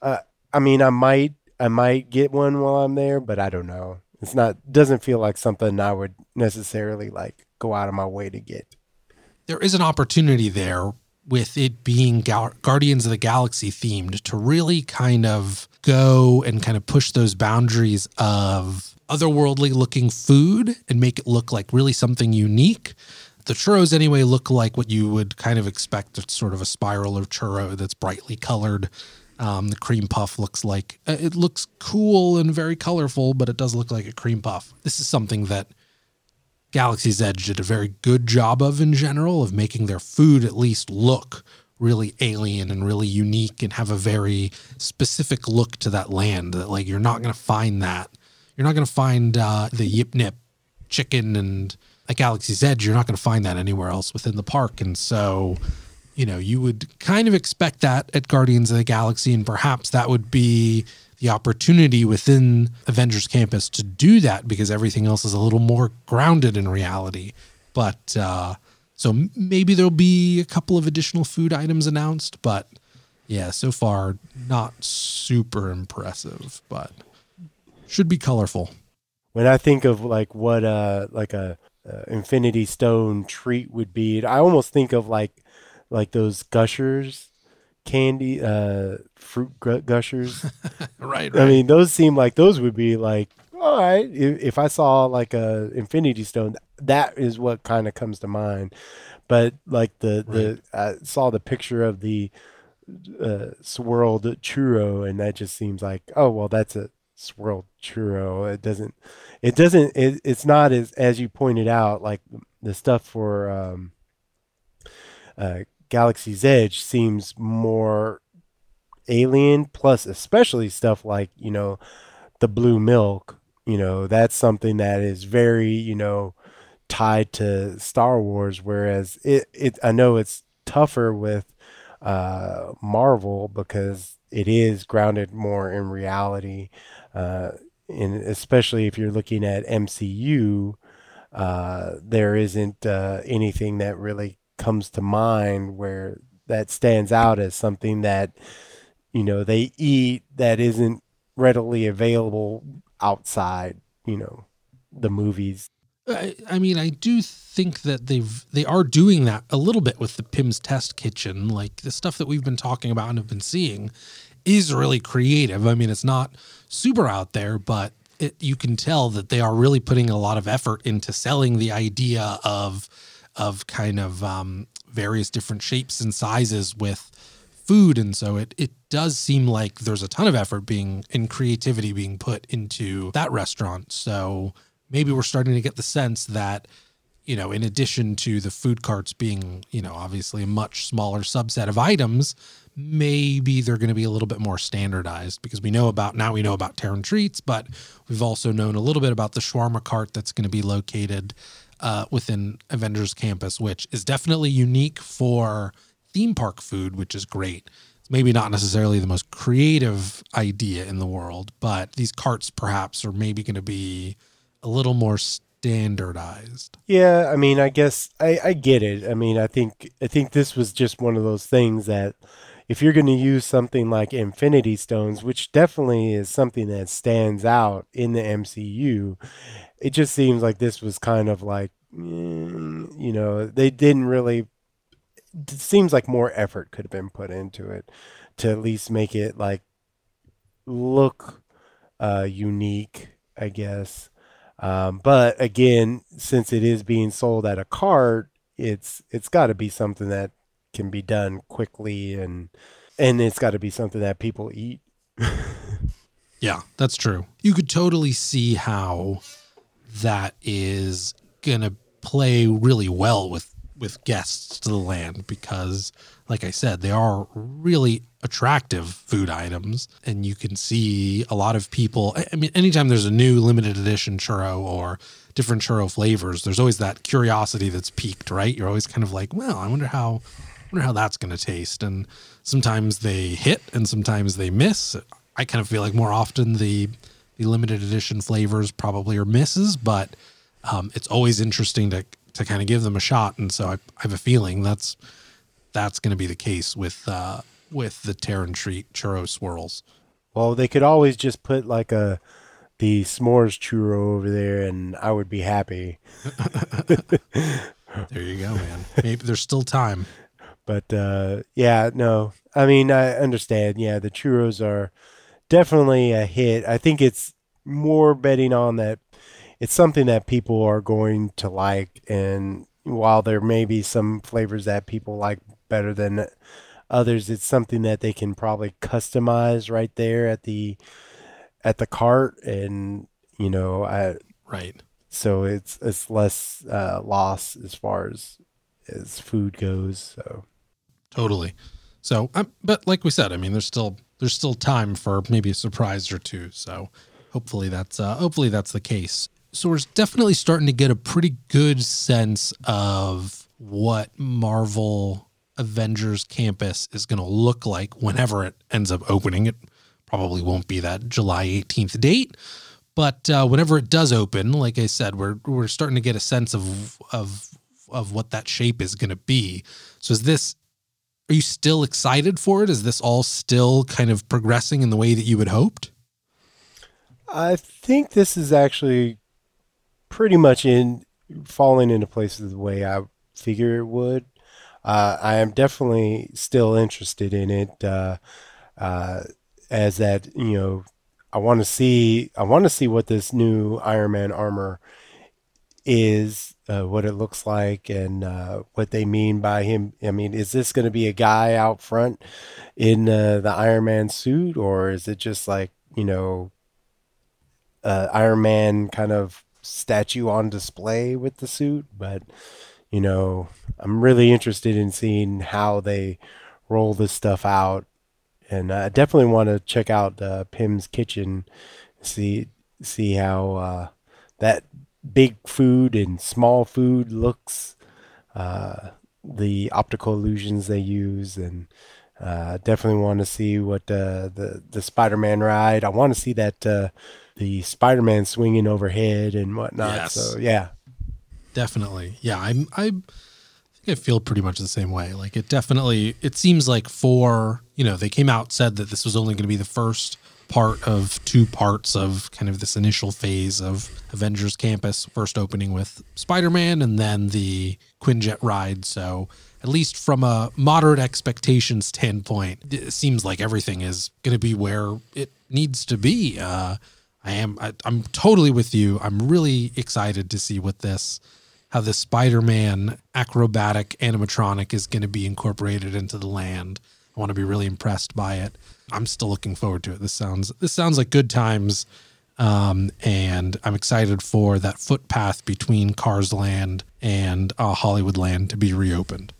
Uh, I mean, I might I might get one while I'm there, but I don't know. It's not doesn't feel like something I would necessarily like go out of my way to get. There is an opportunity there with it being Guardians of the Galaxy themed to really kind of go and kind of push those boundaries of otherworldly looking food and make it look like really something unique the churros, anyway, look like what you would kind of expect. It's sort of a spiral of churro that's brightly colored. Um, the cream puff looks like uh, it looks cool and very colorful, but it does look like a cream puff. This is something that Galaxy's Edge did a very good job of in general, of making their food at least look really alien and really unique and have a very specific look to that land. That like you're not going to find that. You're not going to find uh, the yip nip chicken and at Galaxy's Edge, you're not going to find that anywhere else within the park. And so, you know, you would kind of expect that at Guardians of the Galaxy, and perhaps that would be the opportunity within Avengers Campus to do that because everything else is a little more grounded in reality. But uh, so maybe there'll be a couple of additional food items announced, but yeah, so far not super impressive, but should be colorful. When I think of like what uh like a uh, Infinity Stone treat would be. I almost think of like like those gushers candy uh fruit gushers right, right i mean those seem like those would be like all right if, if i saw like a infinity stone that is what kind of comes to mind but like the right. the i saw the picture of the uh, swirled churro and that just seems like oh well that's a swirled churro. It doesn't it doesn't it, it's not as as you pointed out like the stuff for um, uh, Galaxy's Edge seems more alien plus especially stuff like you know the blue milk you know that's something that is very you know tied to Star Wars, whereas it, it I know it's tougher with uh, Marvel because it is grounded more in reality, uh, and especially if you're looking at MCU, uh, there isn't uh, anything that really comes to mind where that stands out as something that you know they eat that isn't readily available outside you know the movies I, I mean, I do think that they've they are doing that a little bit with the Pym's Test Kitchen. Like the stuff that we've been talking about and have been seeing is really creative. I mean, it's not super out there, but it, you can tell that they are really putting a lot of effort into selling the idea of of kind of um, various different shapes and sizes with food and so it it does seem like there's a ton of effort being and creativity being put into that restaurant so maybe we're starting to get the sense that you know in addition to the food carts being you know obviously a much smaller subset of items maybe they're going to be a little bit more standardized because we know about now we know about Terran treats but we've also known a little bit about the shawarma cart that's going to be located uh, within Avengers Campus which is definitely unique for theme park food which is great it's maybe not necessarily the most creative idea in the world but these carts perhaps are maybe going to be a little more standardized. Yeah, I mean, I guess I, I get it. I mean, I think I think this was just one of those things that if you're going to use something like Infinity Stones, which definitely is something that stands out in the MCU, it just seems like this was kind of like, mm, you know, they didn't really. It seems like more effort could have been put into it to at least make it like look uh, unique, I guess. Um, but again, since it is being sold at a cart, it's it's got to be something that can be done quickly and and it's got to be something that people eat. yeah, that's true. You could totally see how that is going to play really well with with guests to the land because like I said, they are really attractive food items. And you can see a lot of people. I mean, anytime there's a new limited edition churro or different churro flavors, there's always that curiosity that's peaked, right? You're always kind of like, well, I wonder how. I wonder how that's going to taste. And sometimes they hit and sometimes they miss. I kind of feel like more often the the limited edition flavors probably are misses, but um, it's always interesting to to kind of give them a shot. And so I, I have a feeling that's that's going to be the case with uh, with the Terran treat churro swirls. Well, they could always just put like a the s'mores churro over there, and I would be happy. there you go, man. Maybe there's still time. But uh, yeah, no, I mean I understand. Yeah, the churros are definitely a hit. I think it's more betting on that it's something that people are going to like and while there may be some flavors that people like better than others. It's something that they can probably customize right there at the at the cart, and you know, I right. So it's it's less uh, loss as far as as food goes. So totally. So, um, but like we said, I mean, there's still there's still time for maybe a surprise or two. So hopefully that's uh, hopefully that's the case. So we're definitely starting to get a pretty good sense of what Marvel Avengers campus is going to look like whenever it ends up opening. It probably won't be that July 18th date, but uh, whenever it does open, like I said, we're we're starting to get a sense of of of what that shape is going to be. So is this are you still excited for it? Is this all still kind of progressing in the way that you had hoped? I think this is actually pretty much in falling into places the way I figure it would uh, I am definitely still interested in it. Uh, uh, as that you know, I want to see I want to see what this new Iron Man armor is, uh, what it looks like, and uh, what they mean by him. I mean, is this going to be a guy out front in uh, the Iron Man suit, or is it just like you know, Iron Man kind of statue on display with the suit? But you know, I'm really interested in seeing how they roll this stuff out, and I definitely want to check out uh, Pym's Kitchen, see see how uh, that big food and small food looks, uh, the optical illusions they use, and uh, definitely want to see what uh, the the Spider-Man ride. I want to see that uh, the Spider-Man swinging overhead and whatnot. Yes. So yeah, Definitely. Yeah, I'm I think I feel pretty much the same way. Like it definitely it seems like for, you know, they came out said that this was only going to be the first part of two parts of kind of this initial phase of Avengers Campus, first opening with Spider-Man and then the Quinjet ride. So at least from a moderate expectation standpoint, it seems like everything is going to be where it needs to be. Uh, I am. I, I'm totally with you. I'm really excited to see what this, how this Spider-Man acrobatic animatronic is going to be incorporated into the land. Want to be really impressed by it. I'm still looking forward to it. This sounds. This sounds like good times. Um, and I'm excited for that footpath between Cars Land and uh, Hollywood Land to be reopened.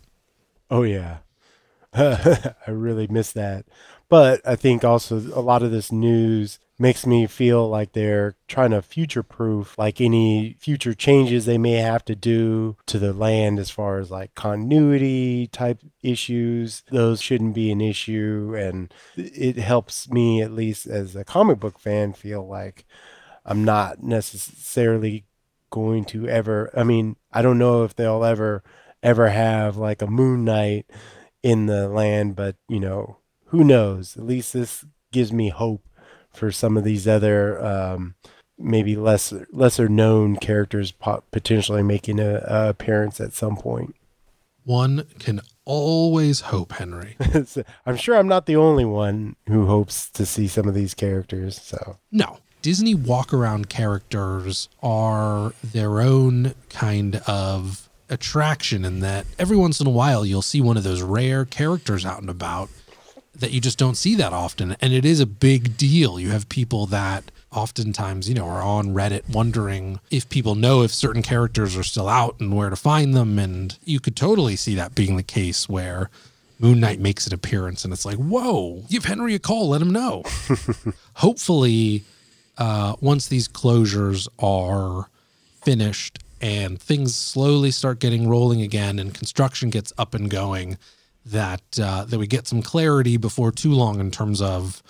Oh yeah. I really miss that. But I think also a lot of this news makes me feel like they're trying to future proof like any future changes they may have to do to the land as far as like continuity type issues. Those shouldn't be an issue. And it helps me, at least as a comic book fan, feel like I'm not necessarily going to ever. I mean, I don't know if they'll ever ever have like a Moon Knight in the land, but you know, who knows? At least this gives me hope for some of these other um, maybe less lesser known characters potentially making a, a appearance at some point. One can always hope, Henry. I'm sure I'm not the only one who hopes to see some of these characters. So No. Disney walk around characters are their own kind of attraction in that every once in a while you'll see one of those rare characters out and about that you just don't see that often. And it is a big deal. You have people that oftentimes, you know, are on Reddit wondering if people know if certain characters are still out and where to find them. And you could totally see that being the case where Moon Knight makes an appearance and it's like, whoa, give Henry a call, let him know. Hopefully, uh, once these closures are finished and things slowly start getting rolling again and construction gets up and going, that uh, that we get some clarity before too long in terms of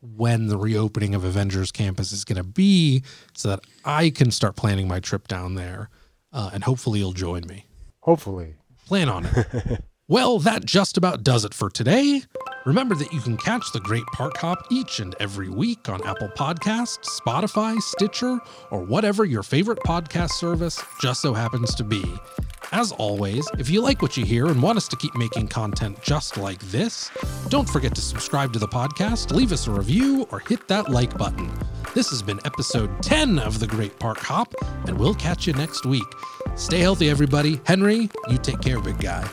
when the reopening of Avengers Campus is going to be, so that I can start planning my trip down there, uh, and hopefully you'll join me. hopefully, Plan on it. well, that just about does it for today. Remember that you can catch the Great Park Hop each and every week on Apple Podcasts, Spotify, Stitcher, or whatever your favorite podcast service just so happens to be. As always, if you like what you hear and want us to keep making content just like this, don't forget to subscribe to the podcast, leave us a review, or hit that like button. This has been episode 10 of The Great Park Hop, and we'll catch you next week. Stay healthy, everybody. Henry, you take care, big guy.